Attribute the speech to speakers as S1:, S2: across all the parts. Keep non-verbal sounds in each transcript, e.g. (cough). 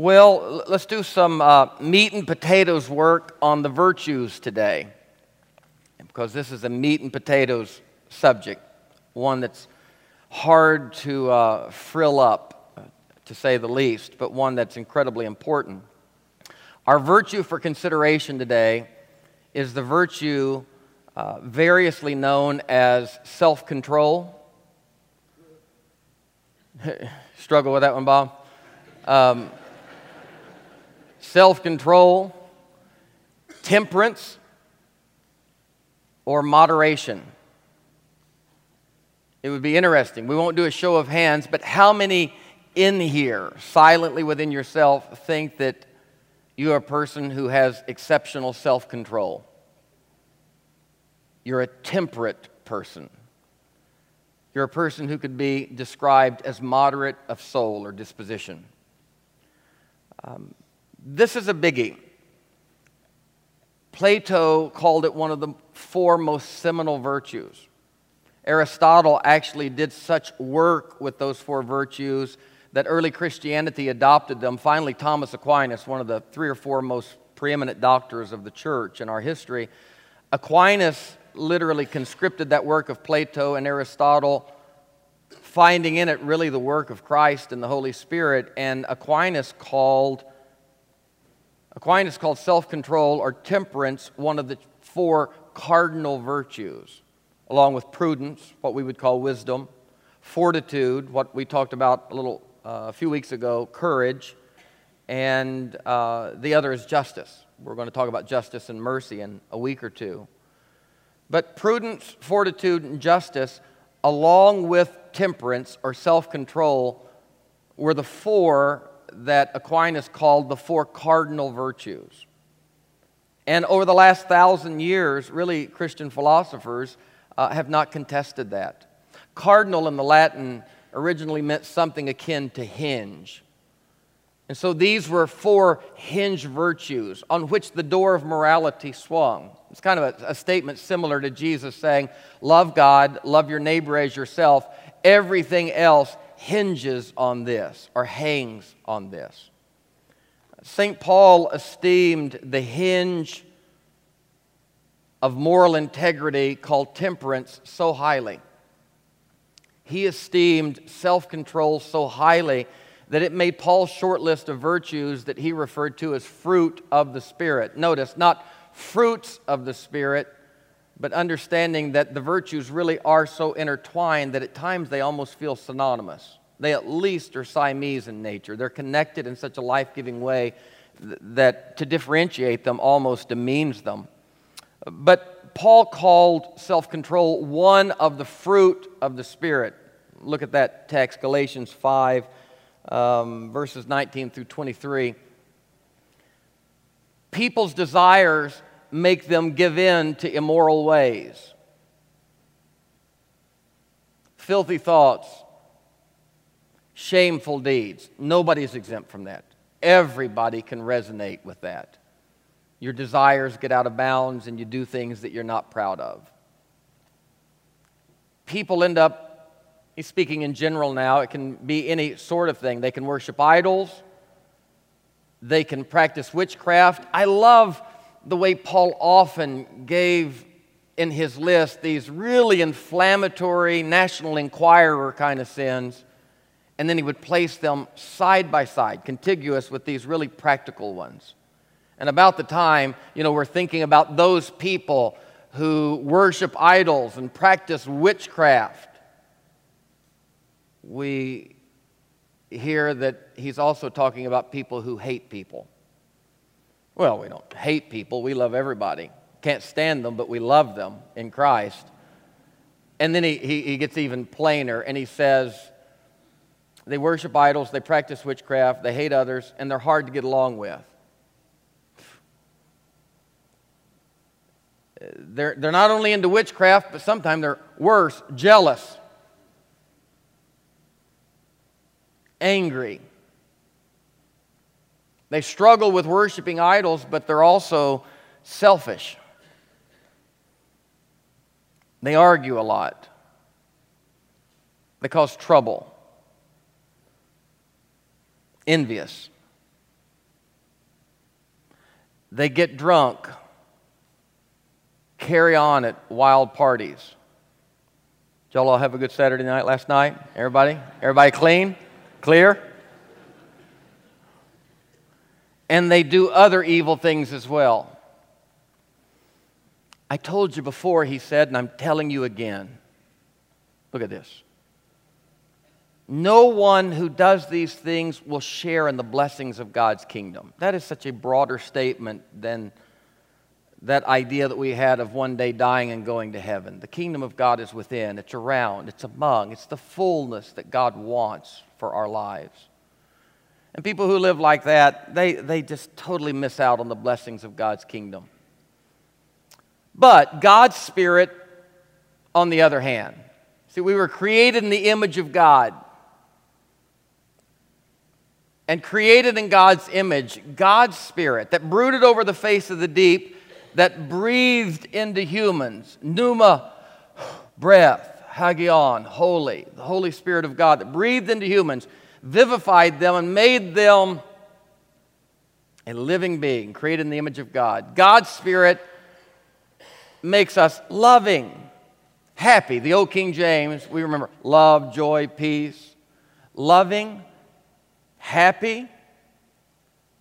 S1: Well, let's do some uh, meat and potatoes work on the virtues today. Because this is a meat and potatoes subject, one that's hard to uh, frill up, uh, to say the least, but one that's incredibly important. Our virtue for consideration today is the virtue uh, variously known as self control. (laughs) Struggle with that one, Bob? Um, self control, temperance, or moderation. It would be interesting. We won't do a show of hands, but how many in here, silently within yourself, think that you are a person who has exceptional self control? You're a temperate person. You're a person who could be described as moderate of soul or disposition. Um, this is a biggie. Plato called it one of the four most seminal virtues. Aristotle actually did such work with those four virtues that early Christianity adopted them. Finally, Thomas Aquinas, one of the three or four most preeminent doctors of the church in our history, Aquinas literally conscripted that work of Plato and Aristotle, finding in it really the work of Christ and the Holy Spirit. And Aquinas called Aquinas called self-control or temperance one of the four cardinal virtues, along with prudence, what we would call wisdom, fortitude, what we talked about a little uh, a few weeks ago, courage, and uh, the other is justice. We're going to talk about justice and mercy in a week or two. But prudence, fortitude, and justice, along with temperance or self control, were the four that Aquinas called the four cardinal virtues. And over the last thousand years, really, Christian philosophers uh, have not contested that. Cardinal in the Latin originally meant something akin to hinge. And so these were four hinge virtues on which the door of morality swung. It's kind of a, a, statement similar to Jesus saying, Love God, love your neighbor as yourself. Everything else hinges on this or hangs on this. St. Paul esteemed the hinge of moral integrity called temperance so highly. He esteemed self control so highly that it made Paul's short list of virtues that he referred to as fruit of the Spirit. Notice, not fruits of the Spirit, but understanding that the virtues really are so intertwined that at times they almost feel synonymous. They at least are Siamese in nature. They're connected in such a life giving way that to differentiate them almost demeans them. But Paul called self control one of the fruit of the Spirit. Look at that text, Galatians 5, um, verses 19 through 23. People's desires make them give in to immoral ways, filthy thoughts, shameful deeds. Nobody's exempt from that. Everybody can resonate with that. Your desires get out of bounds and you do things that you're not proud of. People end up, he's speaking in general now, it can be any sort of thing. They can worship idols, they can practice witchcraft. I love the way Paul often gave in his list these really inflammatory National Enquirer kind of sins, and then he would place them side by side, contiguous with these really practical ones. And about the time, you know, we're thinking about those people who worship idols and practice witchcraft, we hear that he's also talking about people who hate people. Well, we don't hate people, we love everybody. Can't stand them, but we love them in Christ. And then he, he, he gets even plainer and he says, they worship idols, they practice witchcraft, they hate others, and they're hard to get along with. They're, they're not only into witchcraft, but sometimes they're worse, jealous, angry. They struggle with worshiping idols, but they're also selfish. They argue a lot. They cause trouble. Envious. They get drunk, carry on at wild parties. Did y'all all have a good Saturday night last night? Everybody? Everybody clean? Clear? And they do other evil things as well. I told you before, he said, and I'm telling you again. Look at this. No one who does these things will share in the blessings of God's kingdom. That is such a broader statement than that idea that we had of one day dying and going to heaven. The kingdom of God is within, it's around, it's among, it's the fullness that God wants for our lives. And people who live like that, they, they just totally miss out on the blessings of God's kingdom. But God's Spirit, on the other hand, see, we were created in the image of God. And created in God's image, God's Spirit that brooded over the face of the deep, that breathed into humans, pneuma, breath, hagion, holy, the Holy Spirit of God that breathed into humans, vivified them, and made them a living being, created in the image of God. God's Spirit makes us loving, happy. The old King James, we remember love, joy, peace. Loving, happy.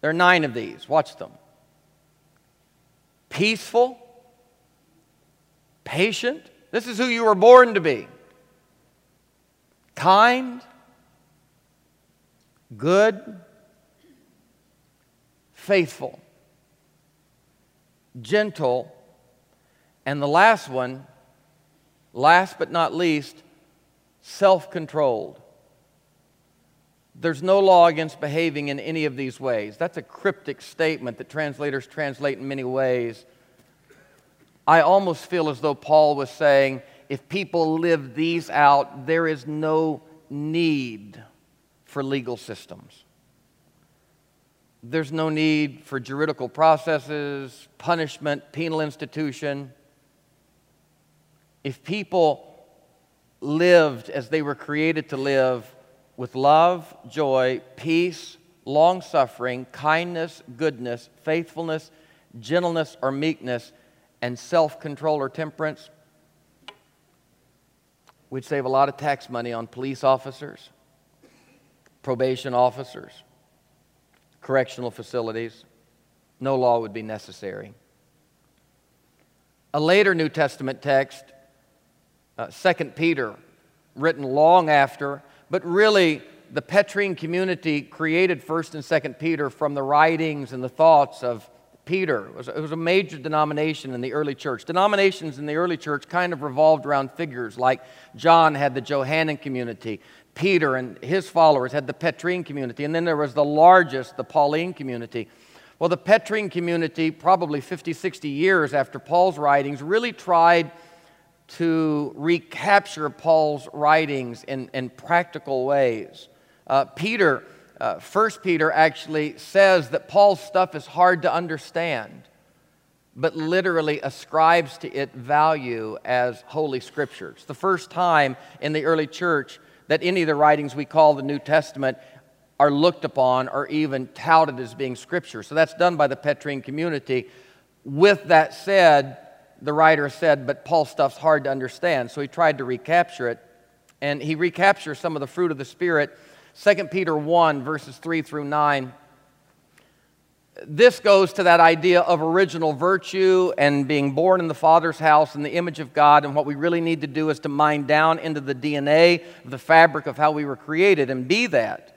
S1: There are nine of these. Watch them. Peaceful, patient. This is who you were born to be. Kind, good, faithful, gentle, and the last one, last but not least, self controlled. There's no law against behaving in any of these ways. That's a cryptic statement that translators translate in many ways. I almost feel as though Paul was saying if people live these out, there is no need for legal systems. There's no need for juridical processes, punishment, penal institution if people lived as they were created to live with love, joy, peace, long suffering, kindness, goodness, faithfulness, gentleness or meekness, and self control or temperance, we'd save a lot of tax money on police officers, probation officers, correctional facilities. No law would be necessary. A later New Testament text uh, 2 Peter, written long after, but really the Petrine community created 1st and 2nd Peter from the writings and the thoughts of Peter. It was, it was, a major denomination in the early church. Denominations in the early church kind of revolved around figures like John had the Johannine community, Peter and his followers had the Petrine community, and then there was the largest, the Pauline community. Well, the Petrine community, probably 50, 60 years after Paul's writings, really tried to recapture Paul's writings in, in practical ways. Uh, Peter, uh, First Peter actually says that Paul's stuff is hard to understand, but literally ascribes to it value as holy scriptures. The first time in the early church that any of the writings we call the New Testament are looked upon or even touted as being scripture. So that's done by the Petrine community. With that said, the writer said, but Paul's stuff's hard to understand. So he tried to recapture it. And he recaptures some of the fruit of the Spirit. 2 Peter 1, verses 3 through 9. This goes to that idea of original virtue and being born in the Father's house in the image of God. And what we really need to do is to mine down into the DNA, the fabric of how we were created, and be that.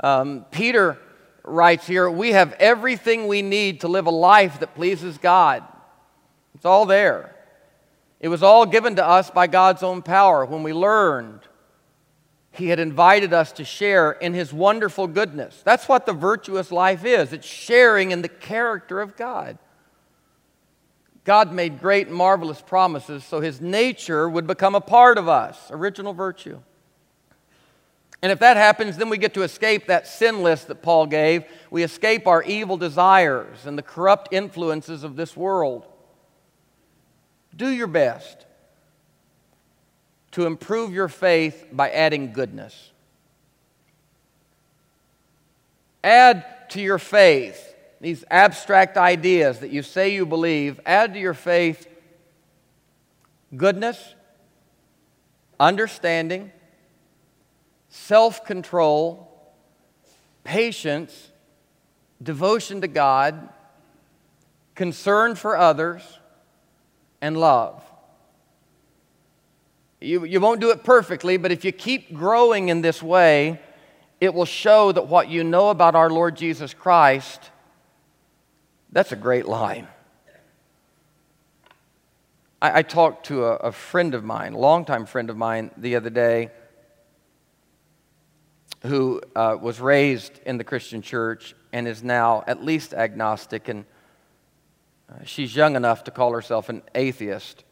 S1: Um, Peter writes here, We have everything we need to live a life that pleases God. It's all there. It was all given to us by God's own power when we learned He had invited us to share in His wonderful goodness. That's what the virtuous life is it's sharing in the character of God. God made great and marvelous promises so His nature would become a part of us, original virtue. And if that happens, then we get to escape that sin list that Paul gave. We escape our evil desires and the corrupt influences of this world. Do your best to improve your faith by adding goodness. Add to your faith these abstract ideas that you say you believe, add to your faith goodness, understanding, self control, patience, devotion to God, concern for others, and love. You, you won't do it perfectly, but if you keep growing in this way, it will show that what you know about our Lord Jesus Christ, that's a great line. I, I talked to a, a friend of mine, longtime friend of mine, the other day, who uh, was raised in the Christian church and is now at least agnostic, and uh, she's young enough to call herself an atheist.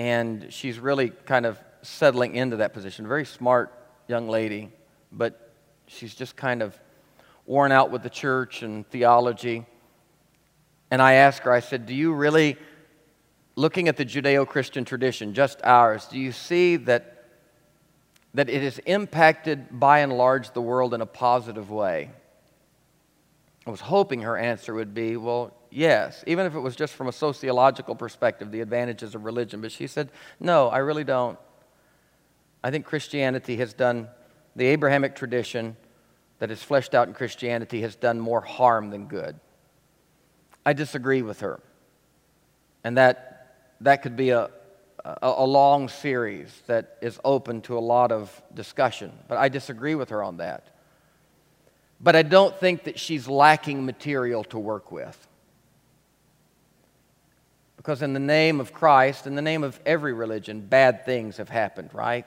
S1: And she's really kind of settling into that position. Very smart young lady, but she's just kind of worn out with the church and theology. And I asked her, I said, Do you really looking at the Judeo Christian tradition, just ours, do you see that, that it has impacted by and large the world in a positive way? I was hoping her answer would be, well, yes, even if it was just from a sociological perspective, the advantages of religion. But she said, no, I really don't. I think Christianity has done, the Abrahamic tradition that is fleshed out in Christianity has done more harm than good. I disagree with her. And that that could be a, a, a, long series that is open to a lot of discussion. But I disagree with her on that. But I don't think that she's lacking material to work with. Because in the name of Christ, in the name of every religion, bad things have happened, right?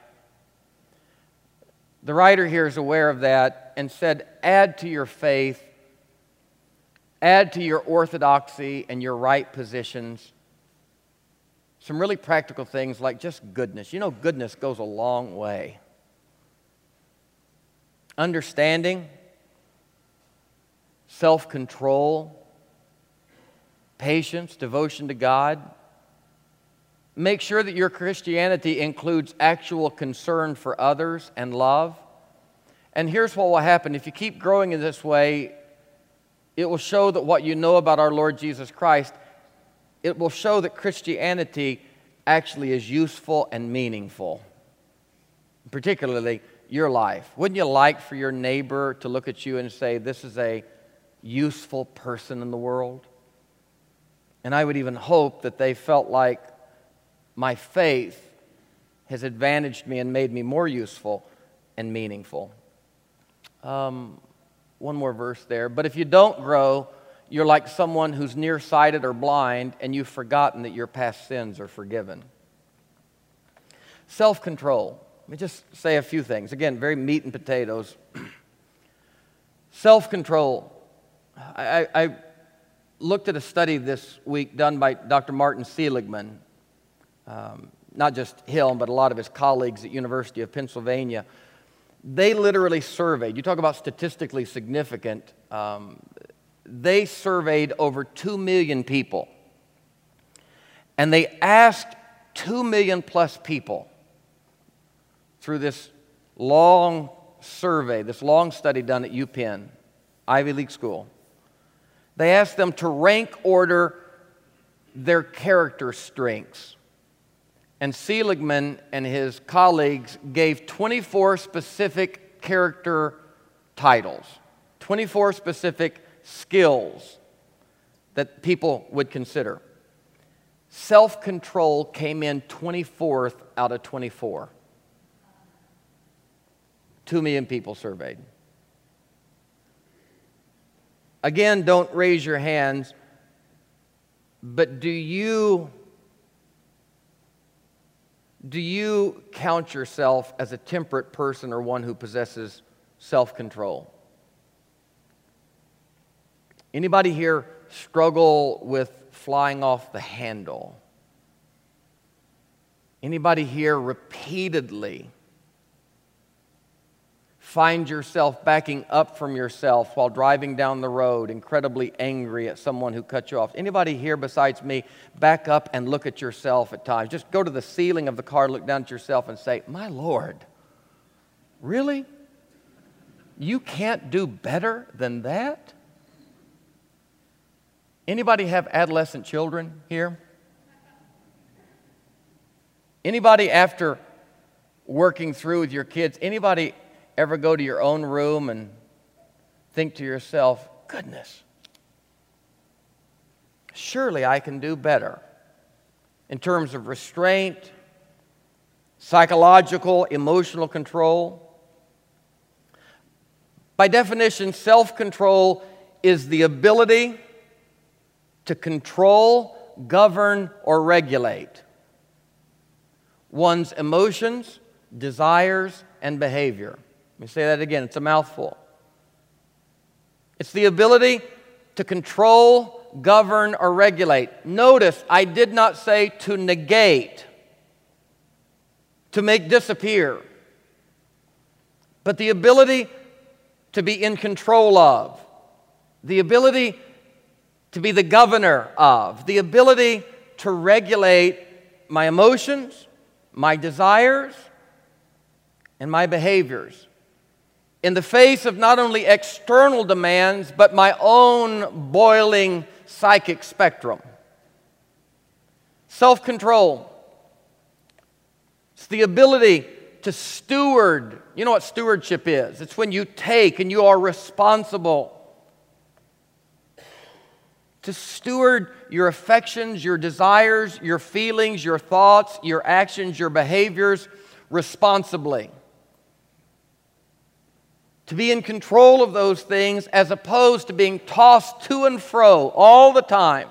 S1: The writer here is aware of that and said, add to your faith, add to your orthodoxy and your right positions some really practical things like just goodness. You know, goodness goes a long way. Understanding, self control, patience, devotion to God. Make sure that your Christianity includes actual concern for others and love. And here's what will happen if you keep growing in this way, it will show that what you know about our Lord Jesus Christ it will show that Christianity actually is useful and meaningful, particularly your life. Wouldn't you like for your neighbor to look at you and say, This is a useful person in the world? And I would even hope that they felt like my faith has advantaged me and made me more useful and meaningful. Um, one more verse there. But if you don't grow, you're like someone who's nearsighted or blind and you've forgotten that your past sins are forgiven. Self control. Let me just say a few things. Again, very meat and potatoes. (clears throat) Self control. I, I, looked at a study this week done by Dr. Martin Seligman, um, not just him, but a lot of his colleagues at University of Pennsylvania. They literally surveyed, you talk about statistically significant, um, they surveyed over 2 million people. And they asked 2 million plus people through this long survey, this long study done at UPenn, Ivy League school. They asked them to rank order their character strengths. And Seligman and his colleagues gave 24 specific character titles, 24 specific skills that people would consider. Self control came in 24th out of 24. Two million people surveyed. Again, don't raise your hands, but do you do you count yourself as a temperate person or one who possesses self-control? Anybody here struggle with flying off the handle? Anybody here repeatedly find yourself backing up from yourself while driving down the road, incredibly angry at someone who cut you off? Anybody here besides me back up and look at yourself at times? Just go to the ceiling of the car, look down at yourself, and say, My Lord, really? You can't do better than that? Anybody have adolescent children here? Anybody after working through with your kids, anybody ever go to your own room and think to yourself, goodness, surely I can do better in terms of restraint, psychological, emotional control? By definition, self control is the ability to control, govern, or regulate one's emotions, desires, and behavior. Let me say that again, it's a mouthful. It's the ability to control, govern, or regulate. Notice I did not say to negate, to make disappear, but the ability to be in control of, the ability to be the governor of, the ability to regulate my emotions, my desires, and my behaviors in the face of not only external demands, but my own boiling psychic spectrum. Self control. It's the ability to steward. You know what stewardship is? It's when you take and you are responsible to steward your affections, your desires, your feelings, your thoughts, your actions, your behaviors responsibly. To be in control of those things as opposed to being tossed to and fro all the time,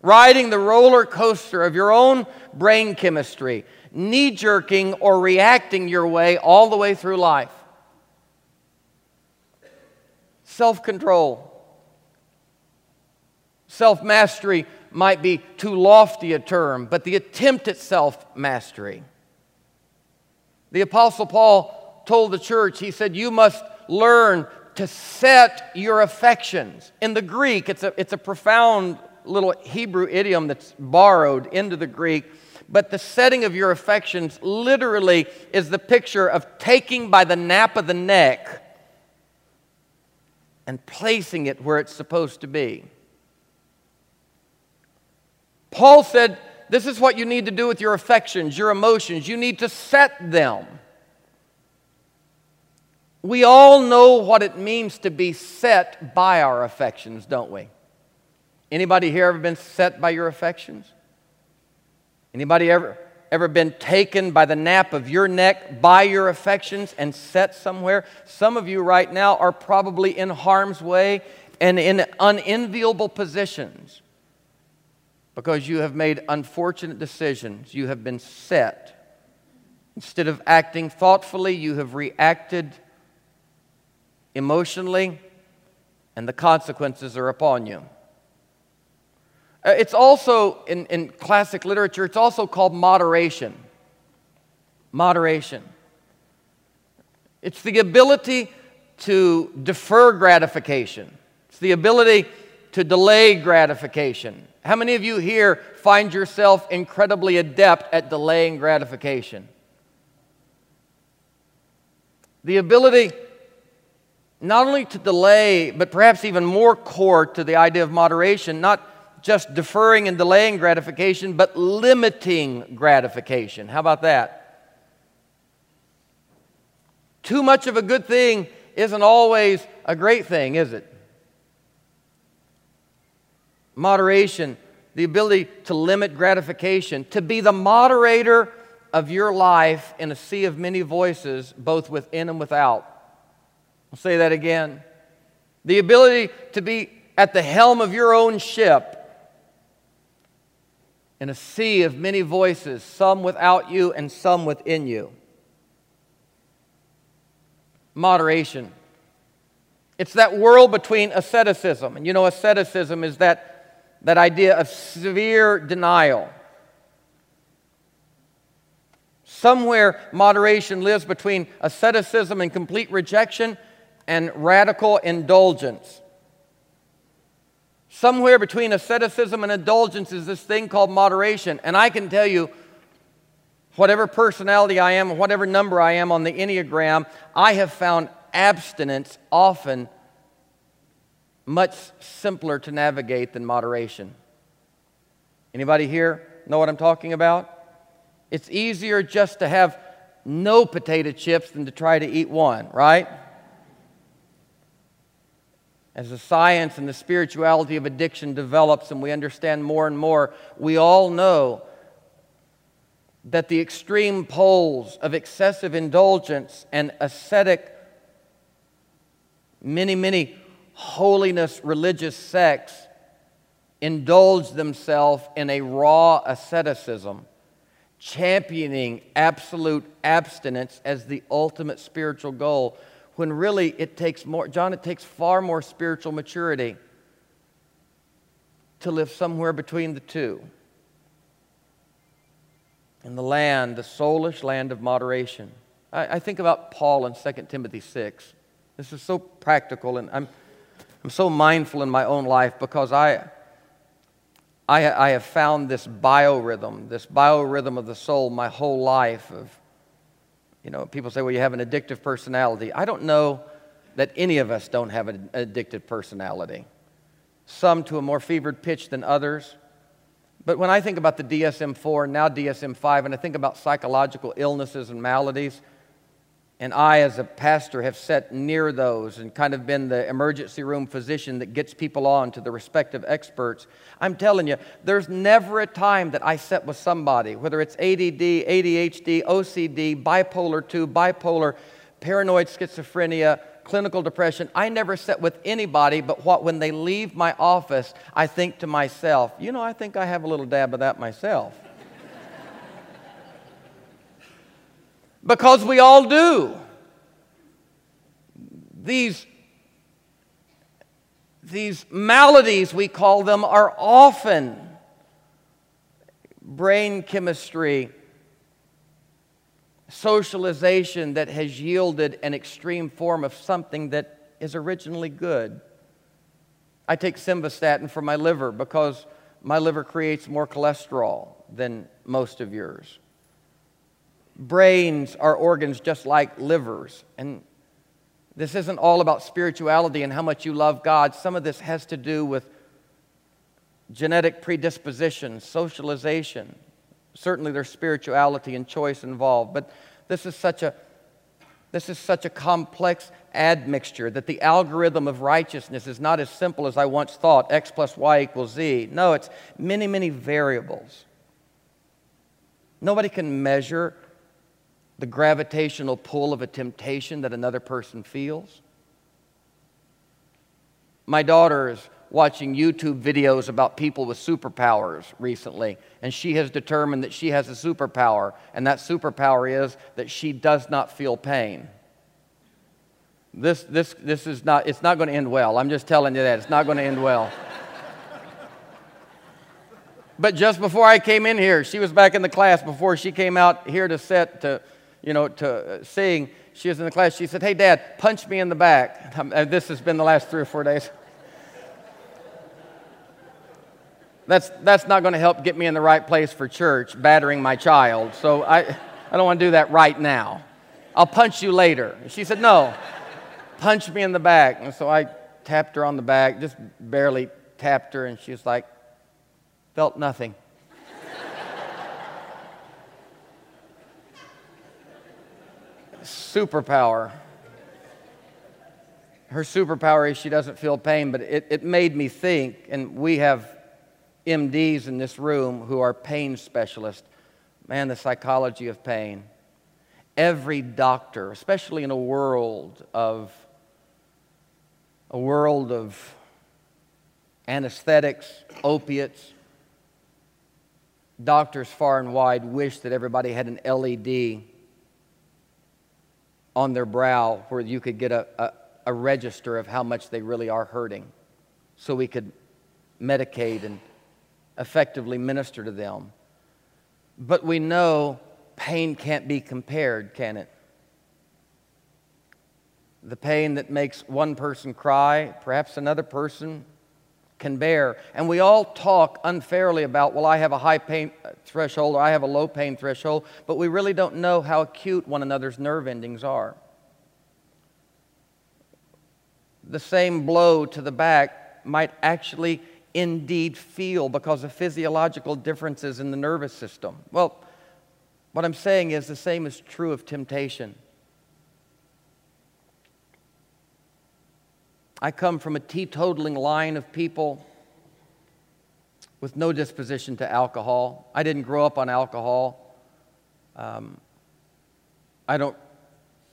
S1: riding the roller coaster of your own brain chemistry, knee jerking or reacting your way all the way through life. Self control. Self mastery might be too lofty a term, but the attempt at self mastery. The Apostle Paul told the church, he said, You must learn to set your affections. In the Greek, it's a, it's a profound little Hebrew idiom that's borrowed into the Greek, but the setting of your affections literally is the picture of taking by the nape of the neck and placing it where it's supposed to be. Paul said, This is what you need to do with your affections, your emotions. You need to set them. We all know what it means to be set by our affections, don't we? Anybody here ever been set by your affections? Anybody ever ever been taken by the nap of your neck by your affections and set somewhere? Some of you right now are probably in harm's way and in unenviable positions because you have made unfortunate decisions. You have been set. Instead of acting thoughtfully, you have reacted emotionally, and the consequences are upon you. Uh, it's also, in, in classic literature, it's also called moderation. Moderation. It's the ability to defer gratification, it's the ability to delay gratification. How many of you here find yourself incredibly adept at delaying gratification? The ability not only to delay, but perhaps even more core to the idea of moderation, not just deferring and delaying gratification, but limiting gratification. How about that? Too much of a good thing isn't always a great thing, is it? moderation, the ability to limit gratification, to be the moderator of your life in a sea of many voices, both within and without. I'll say that again. The ability to be at the helm of your own ship in a sea of many voices, some without you and some within you. Moderation. It's that world between asceticism, and you know, asceticism is that that idea of severe denial. Somewhere, moderation lives between asceticism and complete rejection and radical indulgence. Somewhere between asceticism and indulgence is this thing called moderation. And I can tell you, whatever personality I am, whatever number I am on the Enneagram, I have found abstinence often much simpler to navigate than moderation. Anybody here know what I'm talking about? It's easier just to have no potato chips than to try to eat one, right? As the science and the spirituality of addiction develops and we understand more and more, we all know that the extreme poles of excessive indulgence and ascetic, many, many holiness religious sects indulge themselves in a raw asceticism, championing absolute abstinence as the ultimate spiritual goal, when really it takes more, John, it takes far more spiritual maturity to live somewhere between the two. In the land, the soulish land of moderation. I, I think about Paul in 2 Timothy 6. This is so practical, and I'm, I'm so mindful in my own life because I, I, I have found this biorhythm, this biorhythm of the soul my whole life of, you know, people say, well, you have an addictive personality. I don't know that any of us don't have an addictive personality. Some to a more fevered pitch than others. But when I think about the DSM 4 and now DSM 5, and I think about psychological illnesses and maladies, and I, as a pastor, have sat near those and kind of been the emergency room physician that gets people on to the respective experts. I'm telling you, there's never a time that I sit with somebody, whether it's ADD, ADHD, OCD, bipolar 2, bipolar, paranoid schizophrenia, clinical depression. I never sit with anybody, but what when they leave my office, I think to myself, you know, I think I have a little dab of that myself. Because we all do. These, these maladies, we call them, are often brain chemistry, socialization that has yielded an extreme form of something that is originally good. I take simvastatin for my liver because my liver creates more cholesterol than most of yours brains are organs just like livers. And this isn't all about spirituality and how much you love God. Some of this has to do with genetic predisposition, socialization. Certainly, there's spirituality and choice involved, but this is such a this is such a complex admixture that the algorithm of righteousness is not as simple as I once thought x plus y equals z. No, it's many, many variables. Nobody can measure the gravitational pull of a temptation that another person feels. My daughter is watching YouTube videos about people with superpowers recently, and she has determined that she has a superpower, and that superpower is that she does not feel pain. This, this, this is not, it's not going to end well. I'm just telling you that. It's not going to end well. but just before I came in here, she was back in the class before she came out here to set to you know, to seeing, she was in the class. She said, Hey, Dad, punch me in the back. Uh, this has been the last three or four days. That's, that's not going to help get me in the right place for church, battering my child. So I, I don't want to do that right now. I'll punch you later. She said, No, punch me in the back. And so I tapped her on the back, just barely tapped her, and she was like, Felt nothing. Superpower. Her superpower is she doesn't feel pain, but it, it made me think, and we have MDs in this room who are pain specialists. Man, the psychology of pain. Every doctor, especially in a world of a world of anesthetics, opiates, doctors far and wide wish that everybody had an LED on their brow where you could get a, a, a register of how much they really are hurting so we could medicate and effectively minister to them. But we know pain can't be compared, can it? The pain that makes one person cry, perhaps another person can bear. And we all talk unfairly about, well, I have a high pain threshold or I have a low pain threshold, but we really don't know how acute one another's nerve endings are. the same blow to the back might actually indeed feel because of physiological differences in the nervous system. Well, what I'm saying is the same is true of temptation. I come from a teetotaling line of people with no disposition to alcohol. I didn't grow up on alcohol. Um, I don't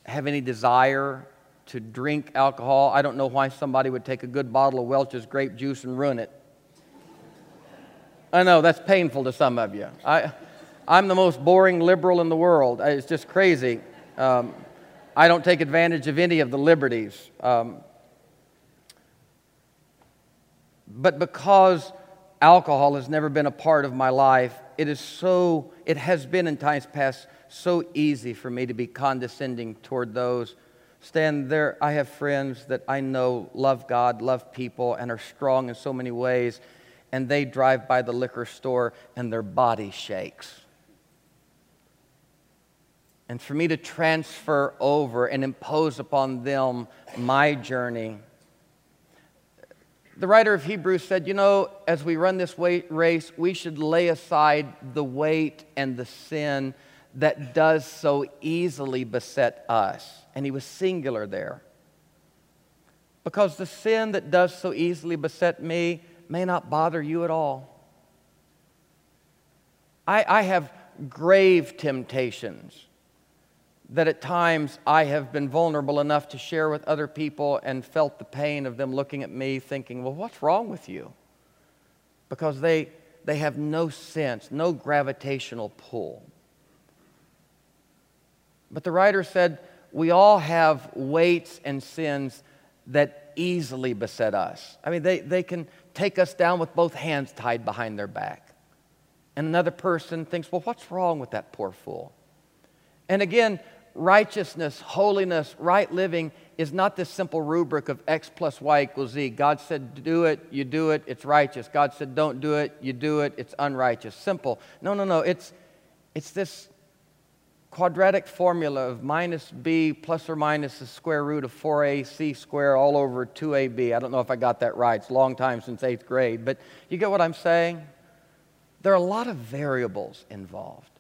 S1: have any desire to drink alcohol. I don't know why somebody would take a good bottle of Welch's grape juice and ruin it. I know that's painful to some of you. I, I'm the most boring liberal in the world. It's just crazy. Um, I don't take advantage of any of the liberties. Um, but because alcohol has never been a part of my life, it is so, it has been in times past so easy for me to be condescending toward those. Stand there, I have friends that I know love God, love people, and are strong in so many ways, and they drive by the liquor store and their body shakes. And for me to transfer over and impose upon them my journey, the writer of Hebrews said, You know, as we run this race, we should lay aside the weight and the sin that does so easily beset us. And he was singular there. Because the sin that does so easily beset me may not bother you at all. I, I have grave temptations that at times I have been vulnerable enough to share with other people and felt the pain of them looking at me thinking, well, what's wrong with you? Because they, they have no sense, no gravitational pull. But the writer said, we all have weights and sins that easily beset us. I mean, they, they can take us down with both hands tied behind their back. And another person thinks, well, what's wrong with that poor fool? And again, righteousness, holiness, right living is not this simple rubric of x plus y equals z. God said, do it, you do it, it's righteous. God said, don't do it, you do it, it's unrighteous. Simple. No, no, no. It's, it's this quadratic formula of minus b plus or minus the square root of 4ac squared all over 2ab. I don't know if I got that right. It's a long time since eighth grade. But you get what I'm saying? There are a lot of variables involved.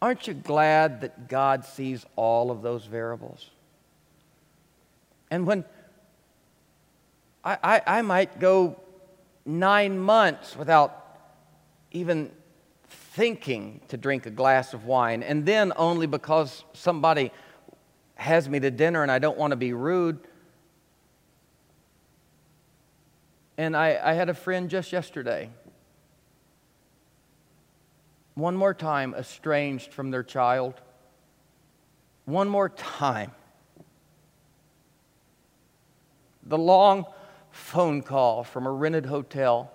S1: Aren't you glad that God sees all of those variables? And when I, I, I, might go nine months without even thinking to drink a glass of wine, and then only because somebody has me to dinner and I don't want to be rude. And I, I had a friend just yesterday one more time estranged from their child, one more time. The long phone call from a rented hotel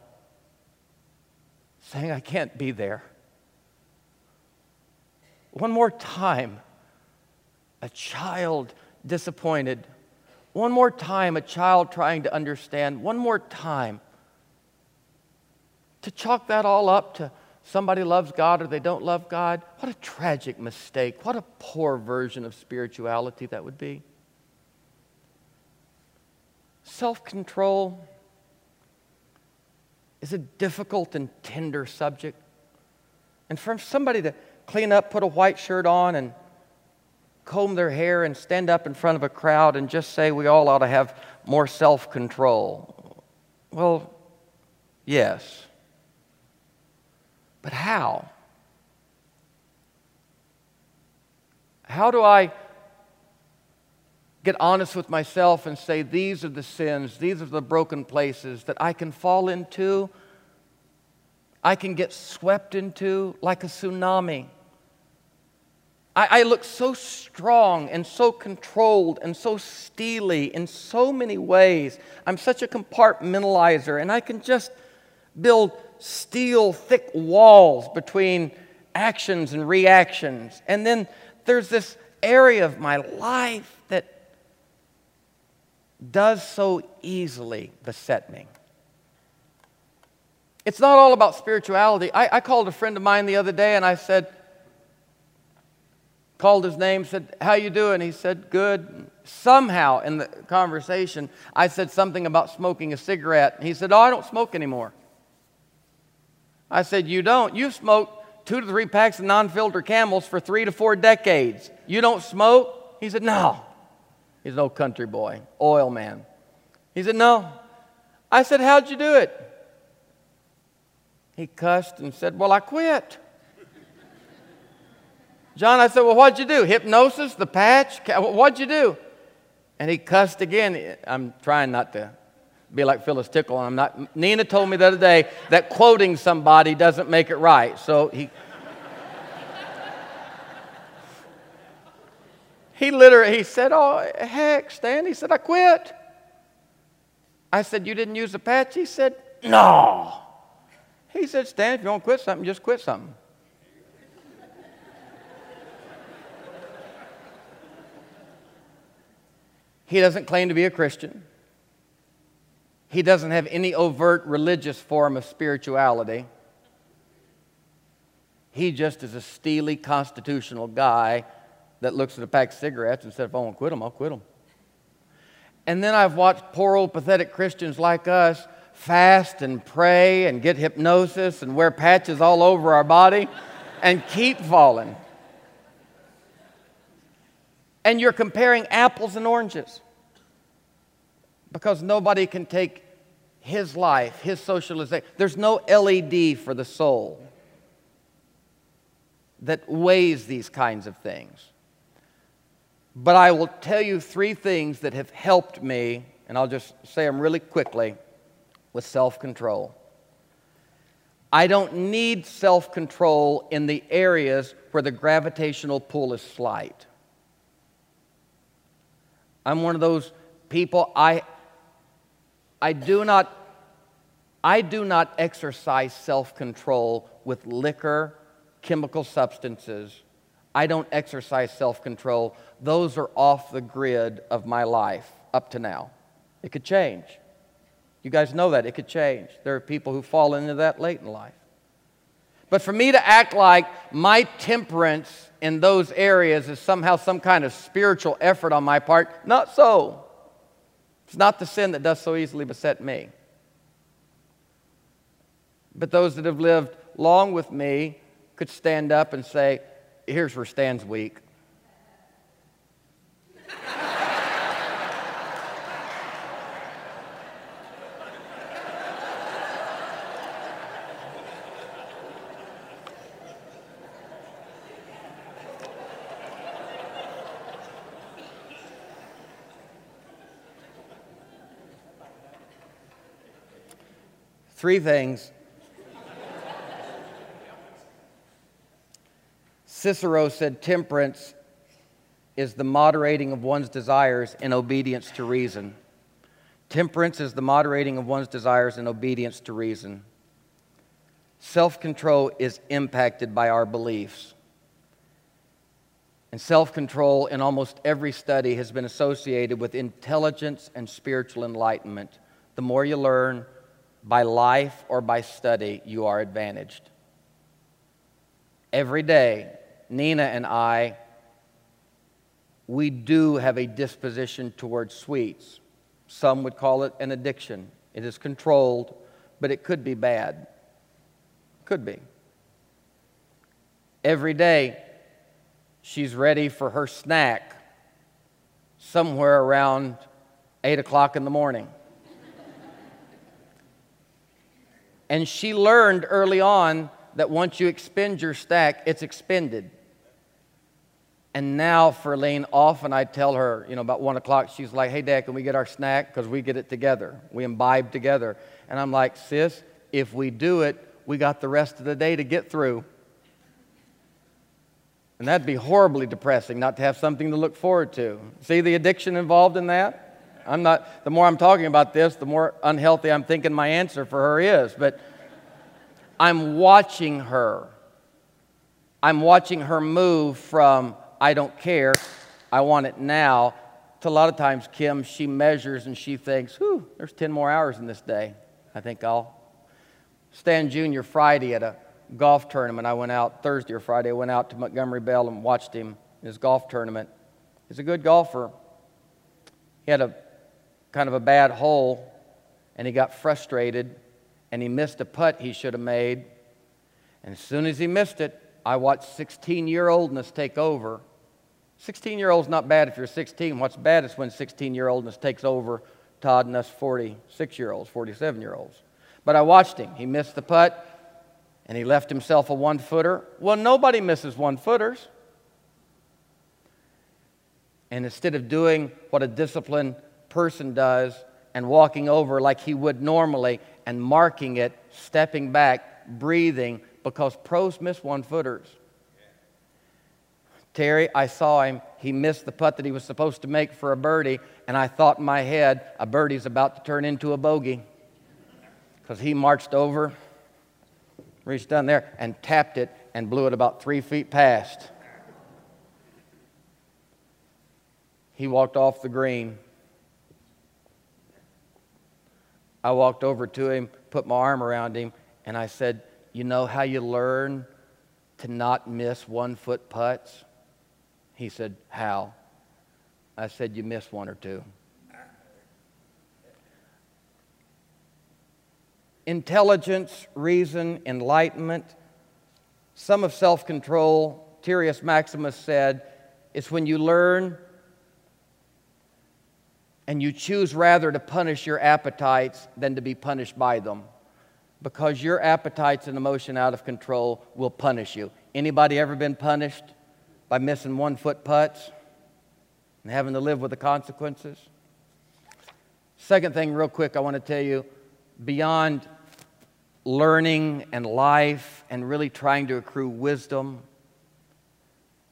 S1: saying, I can't be there. One more time, a child disappointed. One more time, a child trying to understand. One more time, to chalk that all up to somebody loves God or they don't love God, what a tragic mistake. What a poor version of spirituality that would be. Self control is a difficult and tender subject. And for somebody to clean up, put a white shirt on, and comb their hair and stand up in front of a crowd and just say we all ought to have more self control. Well, yes. But how? How do I get honest with myself and say, these are the sins, these are the broken places that I can fall into, I can get swept into like a tsunami? I, I look so strong and so controlled and so steely in so many ways. I'm such a compartmentalizer, and I can just build steel thick walls between actions and reactions. And then there's this area of my life that does so easily beset me. It's not all about spirituality. I, I called a friend of mine the other day and I said, called his name, said, How you doing? He said, Good. Somehow in the conversation, I said something about smoking a cigarette. He said, Oh, I don't smoke anymore. I said, You don't? You've smoked two to three packs of non filter camels for three to four decades. You don't smoke? He said, No. He's an old country boy, oil man. He said, No. I said, How'd you do it? He cussed and said, Well, I quit. John, I said, Well, what'd you do? Hypnosis, the patch? What'd you do? And he cussed again. I'm trying not to be like Phyllis Tickle. I'm not. Nina told me the other day that quoting somebody doesn't make it right. So he. he literally he said, "Oh heck, Stan," he said, "I quit." I said, "You didn't use a patch?" He said, "No." He said, "Stan, if you want to quit something, just quit something." He doesn't claim to be a Christian. He doesn't have any overt religious form of spirituality. He just is a steely constitutional guy that looks at a pack of cigarettes and says, if I want to quit them, I'll quit them. And then I've watched poor old pathetic Christians like us fast and pray and get hypnosis and wear patches all over our body (laughs) and keep falling. And you're comparing apples and oranges because nobody can take his life, his socialization. There's no LED for the soul that weighs these kinds of things. But I will tell you three things that have helped me, and I'll just say them really quickly with self control. I don't need self control in the areas where the gravitational pull is slight. I'm one of those people, I, I do not, I do not exercise self control with liquor, chemical substances. I don't exercise self control. Those are off the grid of my life up to now. It could change. You guys know that. It could change. There are people who fall into that late in life. But for me to act like my temperance in those areas is somehow some kind of spiritual effort on my part, not so. It's not the sin that does so easily beset me. But those that have lived long with me could stand up and say, Here's where Stan's weak. Three things. Cicero said temperance is the moderating of one's desires in obedience to reason. Temperance is the moderating of one's desires in obedience to reason. Self control is impacted by our beliefs. And self control, in almost every study, has been associated with intelligence and spiritual enlightenment. The more you learn, by life or by study, you are advantaged. Every day, Nina and I, we do have a disposition towards sweets. Some would call it an addiction. It is controlled, but it could be bad. Could be. Every day, she's ready for her snack somewhere around 8 o'clock in the morning. And she learned early on that once you expend your stack, it's expended. And now, Ferline, often I tell her, you know, about one o'clock, she's like, hey, Dad, can we get our snack? Because we get it together. We imbibe together. And I'm like, sis, if we do it, we got the rest of the day to get through. And that'd be horribly depressing not to have something to look forward to. See the addiction involved in that? I'm not, the more I'm talking about this, the more unhealthy I'm thinking my answer for her is. But I'm watching her. I'm watching her move from I don't care, I want it now, to a lot of times, Kim, she measures and she thinks, whew, there's 10 more hours in this day. I think I'll. stand Jr. Friday at a golf tournament, I went out, Thursday or Friday, I went out to Montgomery Bell and watched him in his golf tournament. He's a good golfer. He had a kind of a bad hole, and he got frustrated, and he missed a putt he should have made. And as soon as he missed it, I watched 16 year oldness take over. 16 year old's not bad if you're 16. What's bad is when 16 year oldness takes over Todd and us 46 year olds, 47 year olds. But I watched him. He missed the putt and he left himself a one footer. Well, nobody misses one footers. And instead of doing what a disciplined person does and walking over like he would normally and marking it, stepping back, breathing, because pros miss one footers. Terry, I saw him. He missed the putt that he was supposed to make for a birdie, and I thought in my head, a birdie's about to turn into a bogey. Because he marched over, reached down there, and tapped it and blew it about three feet past. He walked off the green. I walked over to him, put my arm around him, and I said, You know how you learn to not miss one foot putts? He said, How? I said, You miss one or two. Intelligence, reason, enlightenment, some of self control, Tyrius Maximus said, is when you learn and you choose rather to punish your appetites than to be punished by them. Because your appetites and emotion out of control will punish you. Anybody ever been punished by missing one foot putts and having to live with the consequences? Second thing real quick i want to tell you beyond learning and life and really trying to accrue wisdom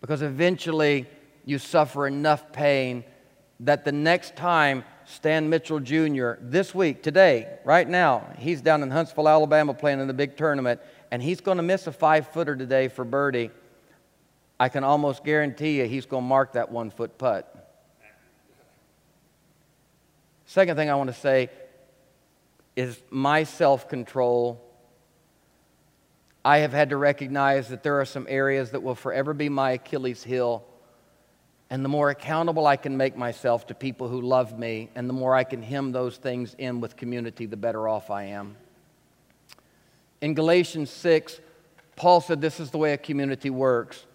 S1: because eventually you suffer enough pain that the next time Stan Mitchell Jr., this week, today, right now, he's down in Huntsville, Alabama playing in the big tournament, and he's going to miss a five footer today for birdie. I can almost guarantee you he's going to mark that one foot putt. Second thing I want to say is my self control. I have had to recognize that there are some areas that will forever be my Achilles heel and the more accountable I can make myself to people who love me, and the more I can hem those things in with community, the better off I am. In Galatians 6, Paul said this is the way a community works.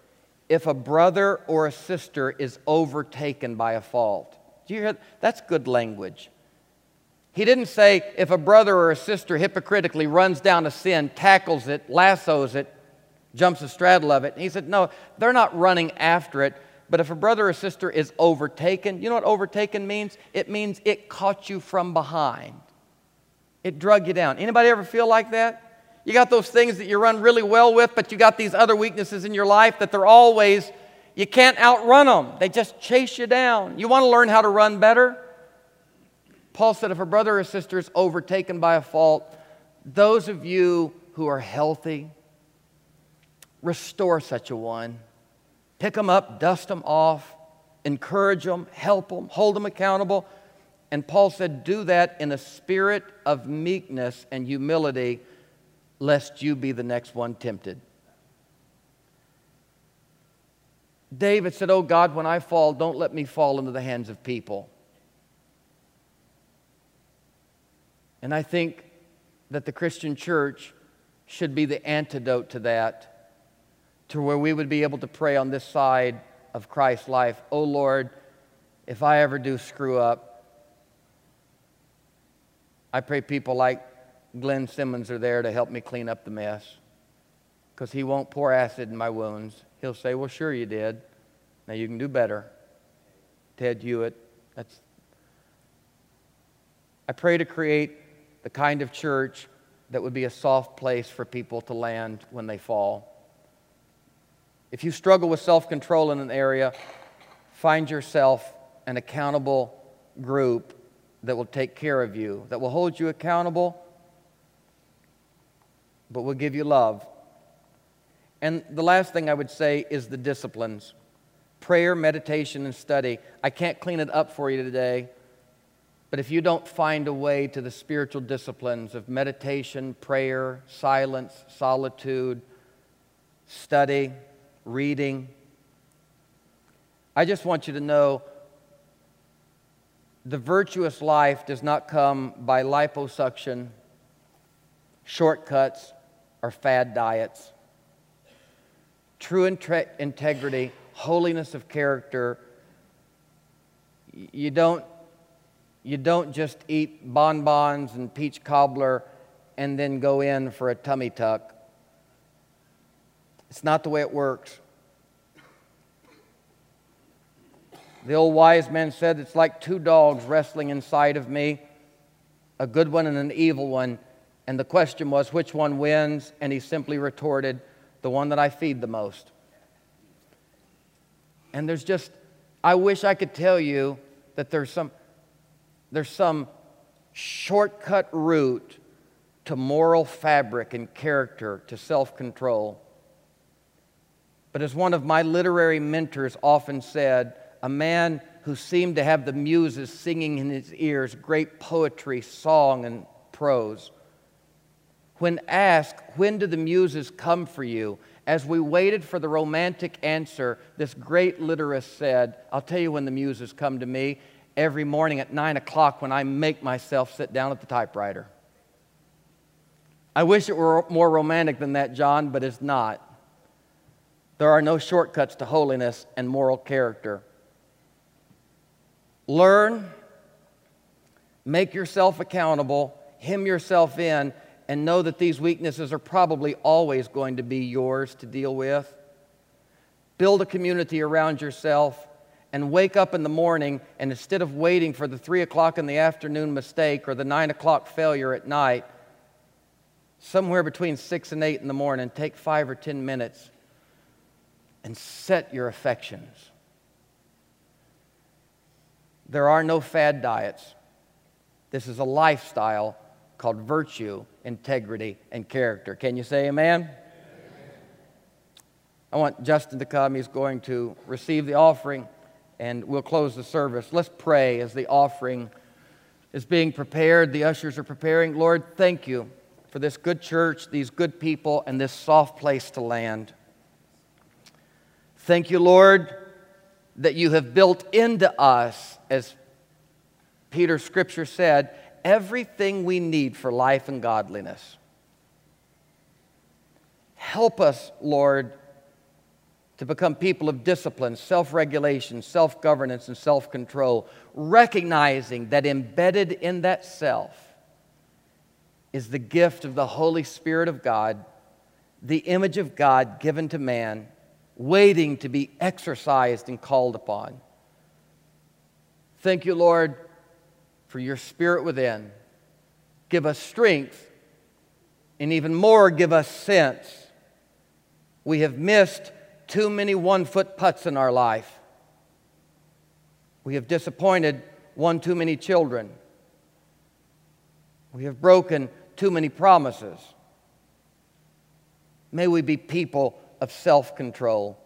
S1: If a brother or a sister is overtaken by a fault, do you hear that? That's good language. He didn't say if a brother or a sister hypocritically runs down a sin, tackles it, lassos it, jumps a straddle of it. He said, no, they're not running after it. But if a brother or sister is overtaken, you know what overtaken means? It means it caught you from behind. It drug you down. Anybody ever feel like that? You got those things that you run really well with, but you got these other weaknesses in your life that they're always, you can't outrun them. They just chase you down. You want to learn how to run better? Paul said if a brother or sister is overtaken by a fault, those of you who are healthy, restore such a one pick them up, dust them off, encourage them, help them, hold them accountable. And Paul said, Do that in a spirit of meekness and humility, lest you be the next one tempted. David said, Oh God, when I fall, don't let me fall into the hands of people. And I think that the Christian church should be the antidote to that to where we would be able to pray on this side of Christ's life, oh Lord, if I ever do screw up, I pray people like Glenn Simmons are there to help me clean up the mess because he won't pour acid in my wounds. He'll say, Well, sure you did. Now you can do better. Ted Hewitt. That's I pray to create the kind of church that would be a soft place for people to land when they fall. If you struggle with self control in an area, find yourself an accountable group that will take care of you, that will hold you accountable, but will give you love. And the last thing I would say is the disciplines prayer, meditation, and study. I can't clean it up for you today, but if you don't find a way to the spiritual disciplines of meditation, prayer, silence, solitude, study, reading, I just want you to know the virtuous life does not come by liposuction, shortcuts, or fad diets. True integrity, holiness of character, you don't, you don't just eat bonbons and peach cobbler and then go in for a tummy tuck. It's not the way it works. The old wise man said, It's like two dogs wrestling inside of me, a good one and an evil one. And the question was, Which one wins? And he simply retorted, The one that I feed the most. And there's just, I wish I could tell you that there's some, there's some shortcut route to moral fabric and character, to self control. But as one of my literary mentors often said, a man who seemed to have the muses singing in his ears great poetry, song, and prose. When asked, When do the muses come for you? As we waited for the romantic answer, this great literist said, I'll tell you when the muses come to me every morning at 9 o'clock when I make myself sit down at the typewriter. I wish it were more romantic than that, John, but it's not. There are no shortcuts to holiness and moral character. Learn, make yourself accountable, hem yourself in, and know that these weaknesses are probably always going to be yours to deal with. Build a community around yourself and wake up in the morning and instead of waiting for the three o'clock in the afternoon mistake or the nine o'clock failure at night, somewhere between six and eight in the morning, take five or ten minutes and set your affections. There are no fad diets. This is a lifestyle called virtue, integrity, and character. Can you say amen? amen? I want Justin to come. He's going to receive the offering, and we'll close the service. Let's pray as the offering is being prepared. The ushers are preparing. Lord, thank you for this good church, these good people, and this soft place to land. Thank you, Lord, that you have built into us, as Peter's scripture said, everything we need for life and godliness. Help us, Lord, to become people of discipline, self regulation, self governance, and self control, recognizing that embedded in that self is the gift of the Holy Spirit of God, the image of God given to man, waiting to be exercised and called upon. Thank you, Lord, for your spirit within. Give us strength, and even more, give us sense. We have missed too many one foot putts in our life. We have disappointed one too many children. We have broken too many promises. May we be people of self control.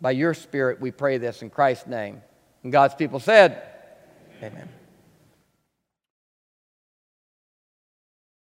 S1: By your Spirit, we pray this in Christ's name. And God's people said, Amen. Amen.